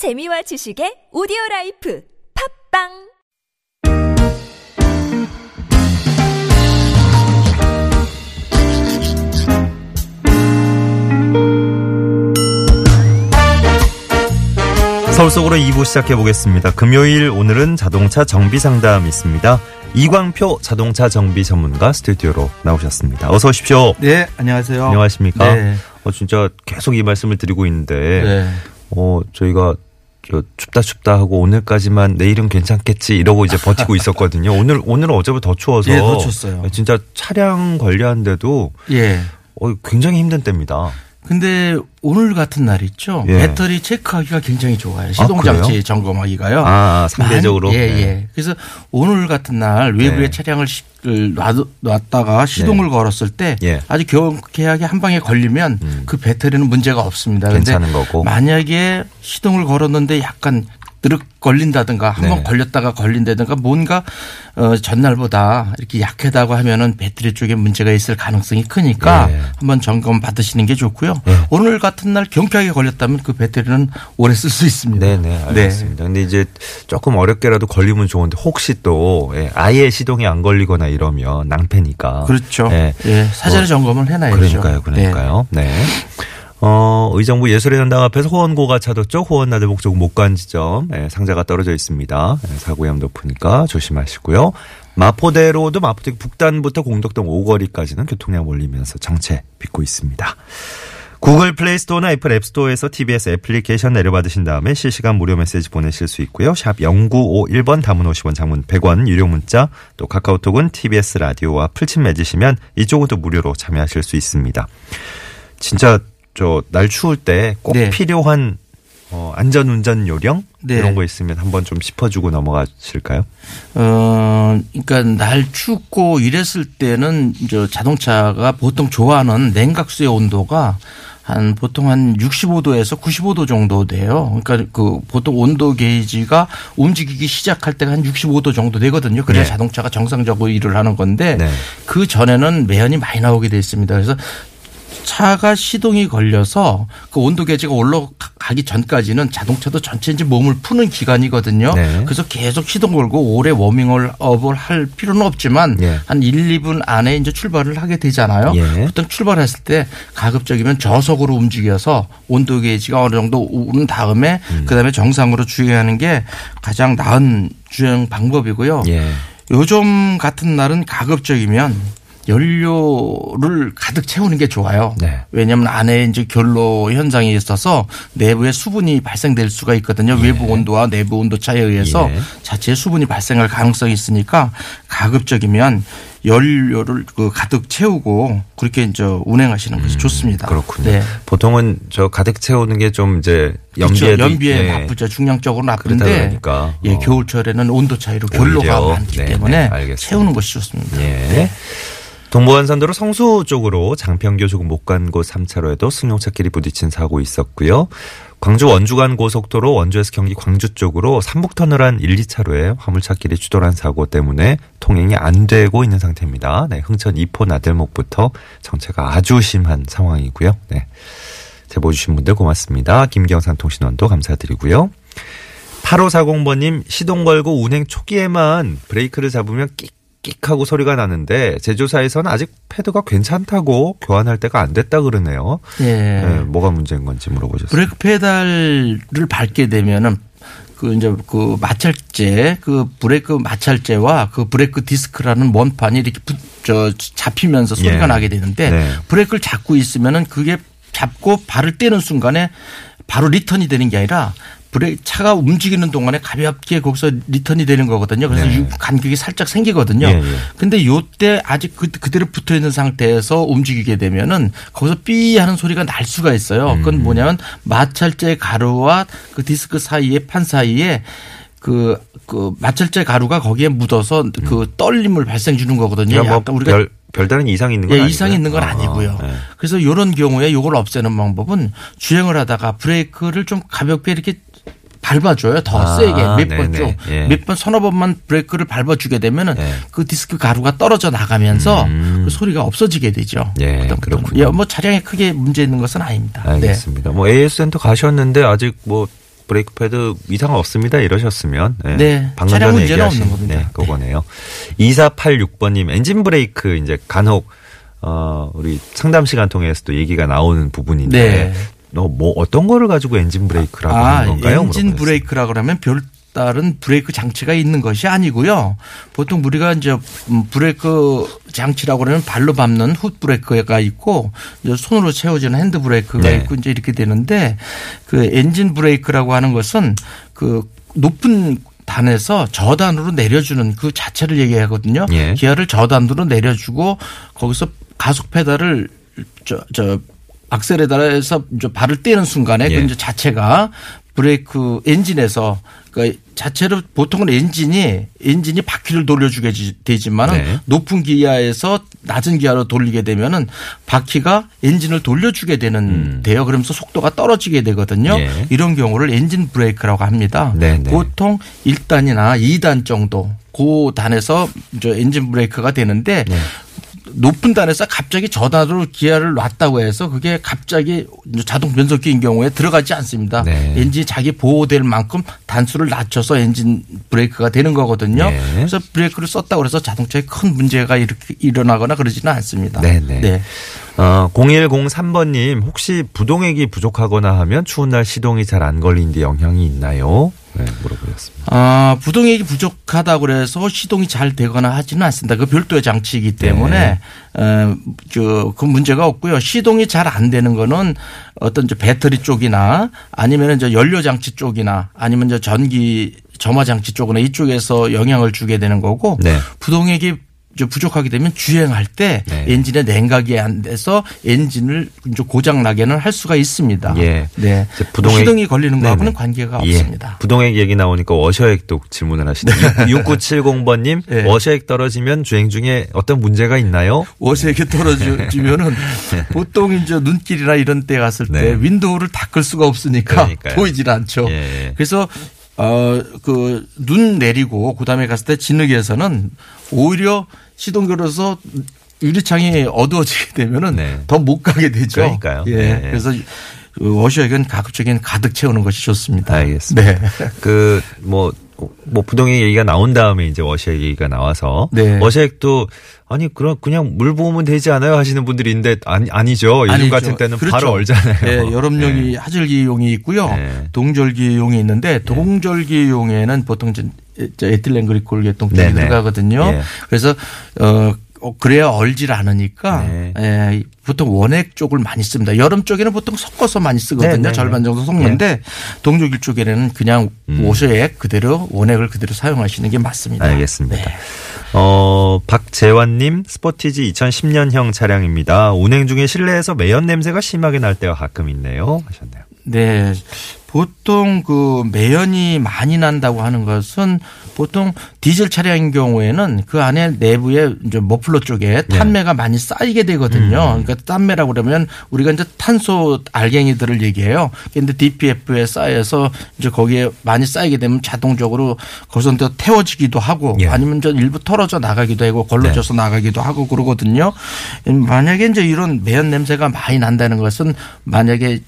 재미와 지식의 오디오 라이프 팟빵 서울 속으로 2부 시작해 보겠습니다. 금요일 오늘은 자동차 정비 상담 있습니다. 이광표 자동차 정비 전문가 스튜디오로 나오셨습니다. 어서 오십시오. 네, 안녕하세요. 안녕하십니까? 네. 어, 진짜 계속 이 말씀을 드리고 있는데, 네. 어, 저희가 저 춥다 춥다 하고 오늘까지만 내일은 괜찮겠지 이러고 이제 버티고 있었거든요. 오늘 오늘은 어제보다 더 추워서 예, 더 춥어요. 진짜 차량 관리하는데도 예. 어, 굉장히 힘든 때입니다. 근데 오늘 같은 날 있죠. 예. 배터리 체크하기가 굉장히 좋아요. 시동장치 그래요? 점검하기가요. 아, 상대적으로 만- 예, 네. 예. 그래서 오늘 같은 날 외부에 네. 차량을 놨다가 시동을 걸었을 때 예. 아주 경쾌하게 한 방에 걸리면 음. 그 배터리는 문제가 없습니다. 괜찮은 거고. 만약에 시동을 걸었는데 약간 드륵 걸린다든가 한번 네. 걸렸다가 걸린다든가 뭔가 어 전날보다 이렇게 약하다고 하면은 배터리 쪽에 문제가 있을 가능성이 크니까 예. 한번 점검 받으시는 게 좋고요. 예. 오늘 같은 날 경쾌하게 걸렸다면 그 배터리는 오래 쓸 수 있습니다. 네네 알겠습니다. 근데 이제 조금 어렵게라도 걸리면 좋은데 혹시 또 예, 아예 시동이 안 걸리거나 이러면 낭패니까. 그렇죠. 예. 예. 사전에 뭐, 점검을 해놔야죠. 그러니까요, 그러니까요. 네. 어, 의정부 예술의 전당 앞에서 호원고가 차도 쪽 호원 나들목 쪽 목간 지점 예, 상자가 떨어져 있습니다. 예, 사고 위험 높으니까 조심하시고요. 마포대로도 마포대교 북단부터 공덕동 오거리까지는 교통량 몰리면서 정체 빚고 있습니다. 구글 플레이 스토어나 애플 앱스토어에서 TBS 애플리케이션 내려받으신 다음에 실시간 무료 메시지 보내실 수 있고요. 샵 0951번 단문 50원 장문 100원 유료 문자 또 카카오톡은 TBS 라디오와 풀친 맺으시면 또 무료로 참여하실 수 있습니다. 진짜 저 날 추울 때꼭 네. 필요한 어, 안전운전 요령 네. 이런 거 있으면 한번 좀 짚어주고 넘어가실까요? 어, 그러니까 날 춥고 이랬을 때는 이제 자동차가 보통 좋아하는 냉각수의 온도가 한 보통 한 65도에서 95도 정도 돼요. 그러니까 그 보통 온도 게이지가 움직이기 시작할 때가 한 65도 정도 되거든요. 그래야 네. 자동차가 정상적으로 일을 하는 건데 네. 그 전에는 매연이 많이 나오게 돼 있습니다. 그래서 차가 시동이 걸려서 그 온도 계지가 올라가기 전까지는 자동차도 전체 이제 몸을 푸는 기간이거든요. 네. 그래서 계속 시동 걸고 오래 워밍을 업을 할 필요는 없지만 예. 한 1, 2분 안에 이제 출발을 하게 되잖아요. 예. 보통 출발했을 때 가급적이면 저속으로 움직여서 온도 게이지가 어느 정도 오른 다음에 음. 그다음에 정상으로 주행하는 게 가장 나은 주행 방법이고요. 예. 요즘 같은 날은 가급적이면 연료를 가득 채우는 게 좋아요. 네. 왜냐하면 안에 이제 결로 현상이 있어서 내부에 수분이 발생될 수가 있거든요. 외부 온도와 내부 온도 차에 의해서 예. 자체 수분이 발생할 가능성이 있으니까 가급적이면 연료를 그 가득 채우고 그렇게 이제 운행하시는 것이 좋습니다. 음, 그렇군요. 네. 보통은 저 가득 채우는 게 좀 이제 그렇죠. 연비에도 연비에 예. 나쁘죠. 중량적으로 나쁜데 보니까. 예, 어. 겨울철에는 온도 차이로 결로가. 많기 네, 때문에 네. 채우는 것이 좋습니다. 예. 동부간선도로 성수 쪽으로 장평교 조금 못간곳 3차로에도 승용차끼리 부딪힌 사고 있었고요. 광주 원주 간 고속도로 원주에서 경기 광주 쪽으로 삼북터널 한 1, 2차로에 화물차끼리 추돌한 사고 때문에 통행이 안 되고 있는 상태입니다. 네, 흥천 이포 나들목부터 정체가 아주 심한 상황이고요. 네. 제보 주신 분들 고맙습니다. 김경산 통신원도 감사드리고요. 8540번님 시동 걸고 운행 초기에만 브레이크를 잡으면 끽 끽 하고 소리가 나는데 제조사에서는 아직 패드가 괜찮다고 교환할 때가 안 됐다 그러네요. 예. 네, 뭐가 문제인 건지 물어보셨어요. 브레이크 페달을 밟게 되면은 그 이제 그 마찰재 그 브레이크 마찰재와 그 브레이크 디스크라는 원판이 이렇게 붙, 저 잡히면서 소리가 예. 나게 되는데 네. 브레이크를 잡고 있으면은 그게 잡고 발을 떼는 순간에 바로 리턴이 되는 게 아니라 브레이크 차가 움직이는 동안에 가볍게 거기서 리턴이 되는 거거든요. 그래서 네. 유- 간격이 살짝 생기거든요. 예, 예. 근데 요때 아직 그, 그대로 붙어 있는 상태에서 움직이게 되면은 거기서 삐 하는 소리가 날 수가 있어요. 음. 그건 뭐냐면 마찰재 가루와 그 디스크 사이에 판 사이에 그, 그 마찰재 가루가 거기에 묻어서 그 떨림을 발생 주는 거거든요. 그러니까 약간 뭐 우리가 별, 별다른 이상이 있는 건 예. 이상이 있는 건 아, 아니고요. 네. 그래서 이런 경우에 이걸 없애는 방법은 주행을 하다가 브레이크를 좀 가볍게 이렇게 밟아줘요. 더 아, 세게 몇 번. 쭉. 예. 몇번 서너 번만 브레이크를 밟아주게 되면은 네. 그 디스크 가루가 떨어져 나가면서 음. 그 소리가 없어지게 되죠. 예. 그렇군요. 예, 뭐 차량에 크게 문제 있는 것은 아닙니다. 네. 알겠습니다. 뭐 AS 센터 가셨는데 아직 뭐 브레이크 패드 이상 없습니다 이러셨으면 예, 네. 방금 차량 전에 문제는 얘기하신 없는 겁니다. 네, 그거네요. 2486번님 엔진 브레이크 이제 간혹 어 우리 상담 시간 통해서도 얘기가 나오는 부분인데 네. 너뭐 어떤 거를 가지고 엔진 브레이크라고 아, 하는 건가요? 엔진 물어보겠습니다. 브레이크라 그러면 별 다른 브레이크 장치가 있는 것이 아니고요. 보통 우리가 이제 음, 브레이크 장치라고 그러면 발로 밟는 풋 브레이크가 있고 손으로 채워지는 핸드 브레이크가 네. 있고 이제 이렇게 되는데 그 엔진 브레이크라고 하는 것은 그 높은 단에서 저단으로 내려주는 그 자체를 얘기하거든요. 예. 기아를 저단으로 내려주고 거기서 가속 페달을 저, 저 악셀에다해서 발을 떼는 순간에 예. 그 이제 자체가 브레이크 엔진에서 그러니까 자체로 보통은 엔진이 엔진이 바퀴를 돌려주게 지- 되지만은 네. 높은 기아에서 낮은 기아로 돌리게 되면은 바퀴가 엔진을 돌려주게 되는 돼요. 그러면서 속도가 떨어지게 되거든요. 음. 예. 이런 경우를 엔진 브레이크라고 합니다. 네, 네. 보통 1단이나 2단 정도 그 단에서 저 엔진 브레이크가 되는데 네. 높은 단에서 갑자기 저단으로 기아를 놨다고 해서 그게 갑자기 자동 변속기인 경우에 들어가지 않습니다. 네. 엔진이 자기 보호될 만큼 단수를 낮춰서 엔진 브레이크가 되는 거거든요. 네. 그래서 브레이크를 썼다고 해서 자동차에 큰 문제가 이렇게 일어나거나 그러지는 않습니다. 네, 네. 어, 0103번님 혹시 부동액이 부족하거나 하면 추운 날 시동이 잘 안 걸리는데 영향이 있나요? 네, 물어보셨습니다. 아, 부동액이 부족하다고 그래서 시동이 잘 되거나 하지는 않습니다. 그 별도의 장치이기 때문에 네. 어, 저, 그 문제가 없고요. 시동이 잘 안 되는 거는 어떤 저 배터리 쪽이나 아니면 저 연료 장치 쪽이나 아니면 저 전기 점화 장치 쪽이나 이쪽에서 영향을 주게 되는 거고 네. 부동액이 저 부족하게 되면 주행할 때 네. 엔진의 냉각이 안 돼서 엔진을 이제 고장 나게는 할 수가 있습니다. 예. 네. 이제 부동액- 시동이 걸리는 거하고는 네네. 관계가 예. 없습니다. 부동액 얘기 나오니까 워셔액 도 질문을 하시네요. 6970번님 네. 워셔액 떨어지면 주행 중에 어떤 문제가 있나요? 워셔액이 떨어지면은 보통 이제 눈길이나 이런 데 갔을 때 네. 윈도우를 닦을 수가 없으니까 그러니까요. 보이질 않죠. 예. 그래서 어 그 눈 내리고 그 다음에 갔을 때 진흙에서는 오히려 시동 걸어서 유리창이 어두워지게 되면은 네. 더못 가게 되죠. 그러니까요. 예. 네. 그래서 그 워셔액은 가급적인 가득 채우는 것이 좋습니다. 알겠습니다. 네. 그뭐 뭐 부동액 얘기가 나온 다음에 이제 워셔액 얘기가 나와서 네. 워셔액도 아니 그럼 그냥 물 부으면 되지 않아요 하시는 분들이 있는데 아니 아니죠. 요즘 아니죠. 같은 때는 그렇죠. 바로 얼잖아요. 네, 여름용이 네. 하절기용이 있고요. 네. 동절기용이 있는데 동절기용에는 보통 에틸렌 글리콜 계통들이 네네. 들어가거든요. 예. 그래서 어 어, 그래야 얼질 않으니까 네. 예, 보통 원액 쪽을 많이 씁니다. 여름 쪽에는 보통 섞어서 많이 쓰거든요. 네네네. 절반 정도 섞는데 동절기 쪽에는 그냥 음. 오셔액 그대로 원액을 그대로 사용하시는 게 맞습니다. 알겠습니다. 네. 어, 박재환님, 스포티지 2010년형 차량입니다. 운행 중에 실내에서 매연 냄새가 심하게 날 때가 가끔 있네요. 하셨네요. 네. 보통 그 매연이 많이 난다고 하는 것은 보통 디젤 차량인 경우에는 그 안에 내부에 이제 머플러 쪽에 탄매가 많이 쌓이게 되거든요. 그러니까 탄매라고 그러면 우리가 이제 탄소 알갱이들을 얘기해요. 근데 DPF에 쌓여서 이제 거기에 많이 쌓이게 되면 자동적으로 거기서 또 태워지기도 하고 예. 아니면 저 일부 털어져 나가기도 하고 걸러져서 나가기도 하고 그러거든요. 만약에 이제 이런 매연 냄새가 많이 난다는 것은 만약에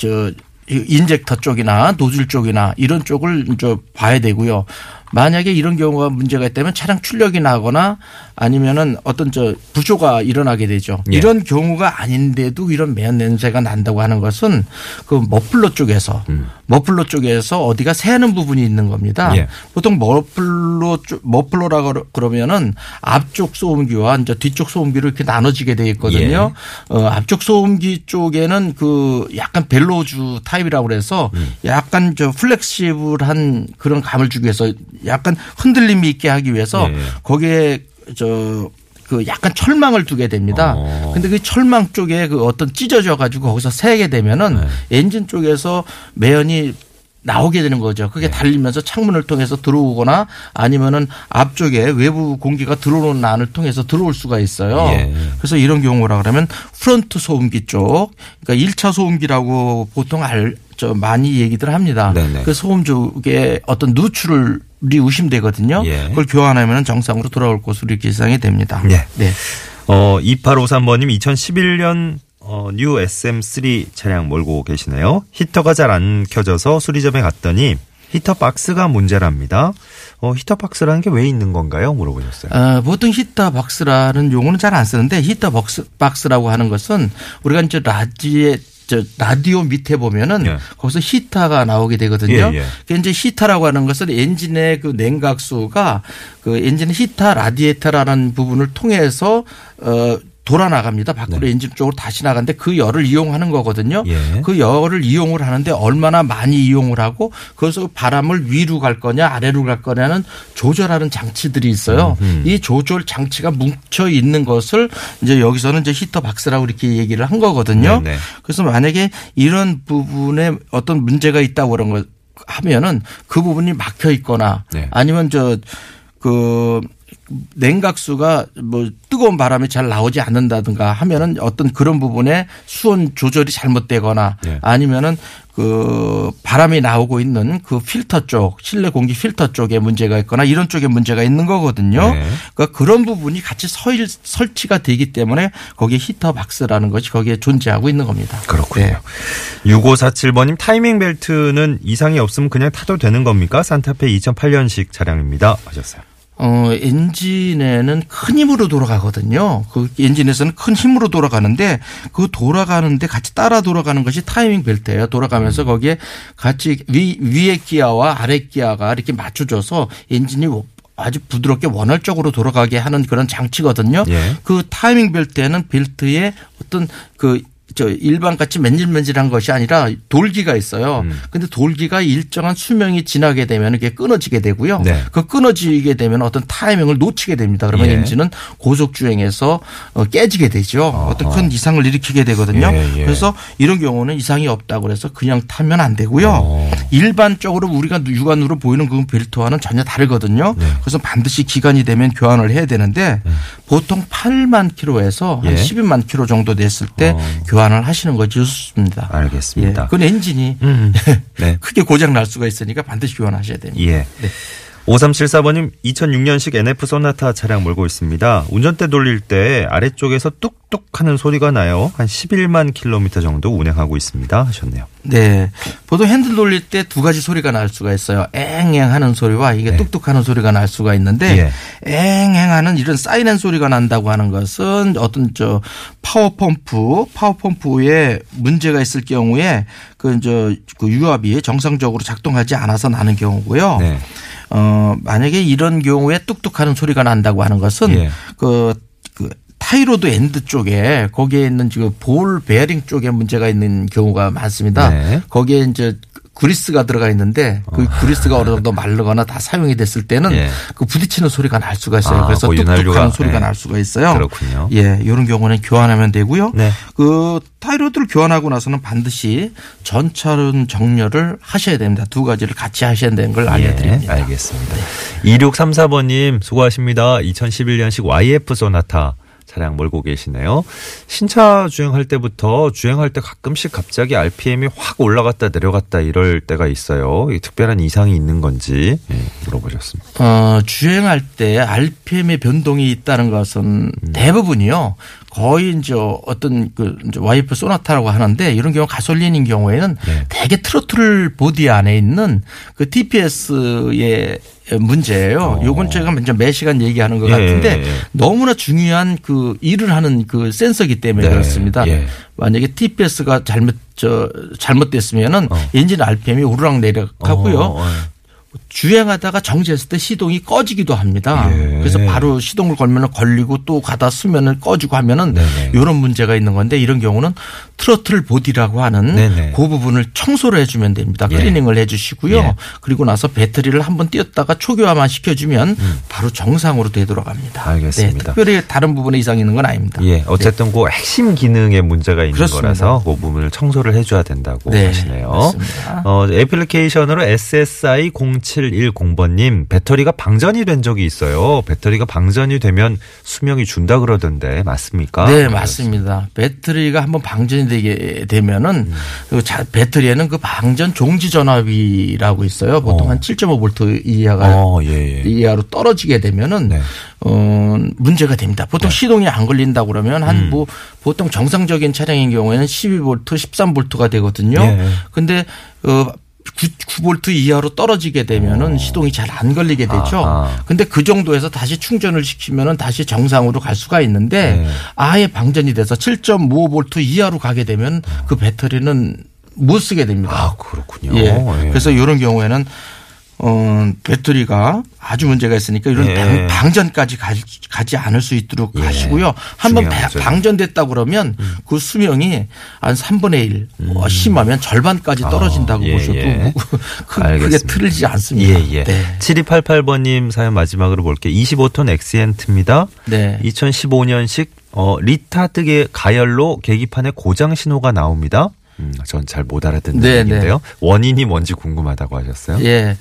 저 인젝터 쪽이나 노즐 쪽이나 이런 쪽을 이제 봐야 되고요. 만약에 이런 경우가 문제가 있다면 차량 출력이 나거나 아니면은 어떤 저 부조가 일어나게 되죠. 예. 이런 경우가 아닌데도 이런 매연 냄새가 난다고 하는 것은 그 머플러 쪽에서 머플러 쪽에서 어디가 새는 부분이 있는 겁니다. 예. 보통 머플러 쪽 머플러라고 그러면은 앞쪽 소음기와 이제 뒤쪽 소음기로 이렇게 나눠지게 돼 있거든요. 어, 앞쪽 소음기 쪽에는 그 약간 bellows 타입이라고 그래서 약간 저 flexible한 그런 감을 주기 위해서 약간 흔들림이 있게 하기 위해서 예. 거기에 저그 약간 철망을 두게 됩니다. 어. 근데 그 철망 쪽에 그 어떤 찢어져 가지고 거기서 새게 되면은 네. 엔진 쪽에서 매연이 나오게 되는 거죠. 그게 네. 달리면서 창문을 통해서 들어오거나 아니면은 앞쪽에 외부 공기가 들어오는 안을 통해서 들어올 수가 있어요. 예. 그래서 이런 경우라 그러면 프론트 소음기 쪽, 그러니까 1차 소음기라고 보통 알, 저 많이 얘기들 합니다. 네네. 그 소음 쪽에 어떤 누출을 의심되거든요. 예. 그걸 교환하면 정상으로 돌아올 것으로 이렇게 예상이 됩니다. 예. 네. 어, 2853번님 2011년 어, 뉴 SM3 차량 몰고 계시네요. 히터가 잘 안 켜져서 수리점에 갔더니 히터 박스가 문제랍니다. 어, 히터 박스라는 게 왜 있는 건가요? 물어보셨어요. 어, 보통 히터 박스라는 용어는 잘 안 쓰는데 히터 박스, 박스라고 하는 것은 우리가 이제 라지에 저 라디오 밑에 보면은 예. 거기서 히터가 나오게 되거든요. 예, 예. 그 이제 히터라고 하는 것은 엔진의 그 냉각수가 그 엔진의 히터 라디에이터라는 부분을 통해서 어 돌아 나갑니다. 밖으로 엔진 쪽으로 다시 나가는데 그 열을 이용하는 거거든요. 네. 예. 그 열을 이용을 하는데 얼마나 많이 이용을 하고 거기서 바람을 위로 갈 거냐 아래로 갈 거냐는 조절하는 장치들이 있어요. 이 조절 장치가 뭉쳐 있는 것을 이제 여기서는 이제 히터 박스라고 이렇게 얘기를 한 거거든요. 네네. 그래서 만약에 이런 부분에 어떤 문제가 있다고 그런 거 하면은 그 부분이 막혀 있거나 네. 아니면 저그 냉각수가 뭐 뜨거운 바람이 잘 나오지 않는다든가 하면은 어떤 그런 부분에 수온 조절이 잘못되거나 네. 아니면은 그 바람이 나오고 있는 그 필터 쪽 실내 공기 필터 쪽에 문제가 있거나 이런 쪽에 문제가 있는 거거든요. 네. 그러니까 그런 부분이 같이 서 설치가 되기 때문에 거기에 히터 박스라는 것이 거기에 존재하고 있는 겁니다. 그렇군요. 네. 6547번님 타이밍 벨트는 이상이 없으면 그냥 타도 되는 겁니까? 산타페 2008년식 차량입니다. 하셨어요. 어, 엔진에는 큰 힘으로 돌아가거든요. 그 엔진에서는 큰 힘으로 돌아가는데 그 돌아가는데 같이 따라 돌아가는 것이 타이밍 벨트예요. 돌아가면서 거기에 같이 위, 위에 기아와 아래 기아가 이렇게 맞춰줘서 엔진이 아주 부드럽게 원활적으로 돌아가게 하는 그런 장치거든요. 예. 그 타이밍 벨트에는 벨트에 어떤 그 저 일반 같이 맨질맨질한 것이 아니라 돌기가 있어요. 음. 근데 돌기가 일정한 수명이 지나게 되면 이게 끊어지게 되고요. 네. 그 끊어지게 되면 어떤 타이밍을 놓치게 됩니다. 그러면 예. 엔진은 고속 주행에서 어, 깨지게 되죠. 어떤 큰 이상을 일으키게 되거든요. 예, 예. 그래서 이런 경우는 이상이 없다고 그래서 그냥 타면 안 되고요. 어. 일반적으로 우리가 육안으로 보이는 그 벨트와는 전혀 다르거든요. 네. 그래서 반드시 기간이 되면 교환을 해야 되는데 보통 8만 킬로에서 한 예. 12만 킬로 정도 됐을 때 어. 교환을 하시는 것이 좋습니다. 알겠습니다. 예. 그건 엔진이 음. 네. 크게 고장 날 수가 있으니까 반드시 교환하셔야 됩니다. 예. 5374번님 2006년식 NF 소나타 차량 몰고 있습니다. 운전대 돌릴 때 아래쪽에서 뚝뚝 하는 소리가 나요. 한 11만 킬로미터 정도 운행하고 있습니다. 하셨네요. 네. 보통 핸들 돌릴 때 두 가지 소리가 날 수가 있어요. 앵앵 하는 소리와 이게 네. 뚝뚝 하는 소리가 날 수가 있는데 앵앵 하는 이런 사이렌 소리가 난다고 하는 것은 어떤 저 파워펌프, 파워펌프에 문제가 있을 경우에 그저그 유압이 정상적으로 작동하지 않아서 나는 경우고요. 네. 어, 만약에 이런 경우에 뚝뚝하는 소리가 난다고 하는 것은 예. 그, 그 tie rod end 쪽에 거기에 있는 지금 볼 베어링 쪽에 문제가 있는 경우가 많습니다. 네. 거기에 이제 그리스가 들어가 있는데 그 그리스가 어느 정도 마르거나 다 사용이 됐을 때는 예. 그 부딪히는 소리가 날 수가 있어요. 아, 그래서 그 뚝뚝하는 소리가 예. 날 수가 있어요. 그렇군요. 예, 이런 경우는 교환하면 되고요. 네. 그 tie rod를 교환하고 나서는 반드시 전차륜 정렬을 하셔야 됩니다. 두 가지를 같이 하셔야 되는 걸 알려드립니다. 예, 알겠습니다. 2634번님 수고하십니다. 2011년식 YF 소나타 차량 몰고 계시네요. 신차 주행할 때부터 주행할 때 가끔씩 갑자기 RPM이 확 올라갔다 내려갔다 이럴 때가 있어요. 이 특별한 이상이 있는 건지 예, 물어보셨습니다. 어, 주행할 때 RPM의 변동이 있다는 것은 대부분이요. 거의 이제 어떤 그 와이프 소나타라고 하는데 이런 경우 가솔린인 경우에는 네. 대개 트로틀 보디 안에 있는 그 TPS의 문제예요. 요건 제가 먼저 매 시간 얘기하는 것 어. 예, 같은데 예, 예. 너무나 중요한 그 일을 하는 그 센서기 때문에 네, 그렇습니다. 예. 만약에 TPS가 잘못 저 잘못됐으면은 어. 엔진 RPM이 우르락 내려가고요. 어, 어, 주행하다가 정지했을 때 시동이 꺼지기도 합니다. 예. 그래서 바로 시동을 걸면 걸리고 또 가다 쓰면은 꺼지고 하면은 네네. 이런 문제가 있는 건데 이런 경우는 트로틀 보디라고 하는 네네. 그 부분을 청소를 해주면 됩니다. 예. 클리닝을 해주시고요. 예. 그리고 나서 배터리를 한번 띄었다가 초기화만 시켜주면 바로 정상으로 되돌아갑니다. 음. 알겠습니다. 네, 특별히 다른 부분에 이상 있는 건 아닙니다. 예, 어쨌든 그 핵심 기능에 문제가 있는 그렇습니다. 거라서 그 부분을 청소를 해줘야 된다고 네, 하시네요. 맞습니다. 어, 애플리케이션으로 SSI 0710번님, 배터리가 방전이 된 적이 있어요. 배터리가 방전이 되면 수명이 준다 그러던데, 맞습니까? 네, 맞습니다. 배터리가 한번 방전이 되게 되면은 그 자, 배터리에는 그 방전 종지 전압이라고 있어요. 보통 어. 한 7.5볼트 이하가 어, 예, 예. 이하로 떨어지게 되면은 네. 어 문제가 됩니다. 보통 시동이 안 걸린다고 그러면 한뭐 보통 정상적인 차량인 경우에는 12볼트, 13볼트가 되거든요. 예. 근데 어 9, 볼트 이하로 떨어지게 되면은 시동이 잘 안 걸리게 되죠. 아하. 근데 그 정도에서 다시 충전을 시키면은 다시 정상으로 갈 수가 있는데 네. 아예 방전이 돼서 7.5볼트 이하로 가게 되면 그 배터리는 못 쓰게 됩니다. 아, 그렇군요. 예. 예. 그래서 이런 경우에는 어, 배터리가 아주 문제가 있으니까 이런 예. 방, 전까지 가지 않을 수 있도록 예. 하시고요. 한번. 방전됐다 그러면 그 수명이 한 3분의 1, 어, 심하면 절반까지 떨어진다고 아, 예, 보셔도 예. 크- 크게. 틀리지 않습니다. 예, 예. 네. 7288번님 사연 마지막으로 볼게요. 25톤 엑시엔트입니다. 네. 2015년식 어, 리타드계 가열로 계기판에 고장 신호가 나옵니다. 음, 전잘 못 알아듣는 네, 얘기인데요. 원인이 뭔지 궁금하다고 하셨어요. 예.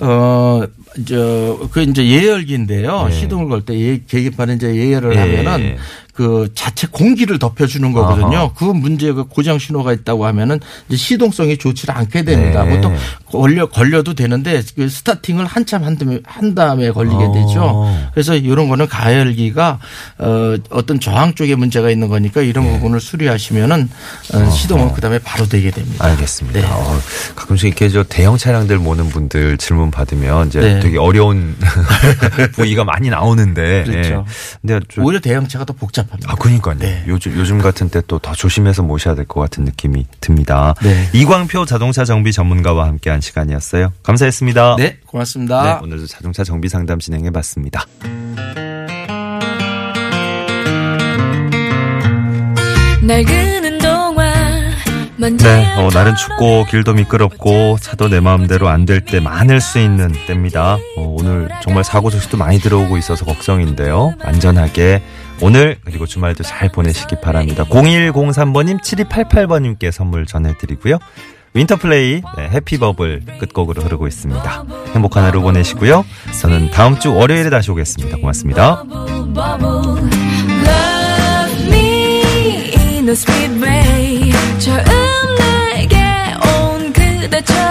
어, 저, 그 이제 예열기인데요. 네. 시동을 걸때 예, 계기판에 이제 예열을 예. 하면은 그 자체 공기를 덮여주는 거거든요. 아하. 그 문제가 고장 신호가 있다고 하면은 이제 시동성이 좋지 않게 됩니다. 네. 보통 걸려, 걸려도 되는데 그 스타팅을 한참 한 다음에, 한 다음에 걸리게 어. 되죠. 그래서 이런 거는 가열기가 어, 어떤 저항 쪽에 문제가 있는 거니까 이런 네. 부분을 수리하시면은 어, 시동은 그 다음에 바로 되게 됩니다. 알겠습니다. 네. 어, 가끔씩 이렇게 저 대형 차량들 모는 분들 질문 받으면 이제 네. 되게 어려운 부위가 많이 나오는데. 그렇죠. 예. 근데 좀 오히려 대형차가 더 복잡 합니다. 아, 그러니까요. 네. 요즘, 요즘 같은 때 또 더 조심해서 모셔야 될 것 같은 느낌이 듭니다. 네. 이광표 자동차 정비 전문가와 함께한 시간이었어요. 감사했습니다. 네, 고맙습니다. 네, 오늘도 자동차 정비 상담 진행해 봤습니다. 낡은 네, 어, 날은 춥고 길도 미끄럽고 차도 내 마음대로 안 될 때 많을 수 있는 때입니다. 어, 오늘 정말 사고 소식도 많이 들어오고 있어서 걱정인데요. 안전하게 오늘 그리고 주말도 잘 보내시기 바랍니다. 0103번님 7288번님께 선물 전해드리고요. 윈터플레이 네, 해피버블 끝곡으로 흐르고 있습니다. 행복한 하루 보내시고요. 저는 다음 주 월요일에 다시 오겠습니다. 고맙습니다. the truth.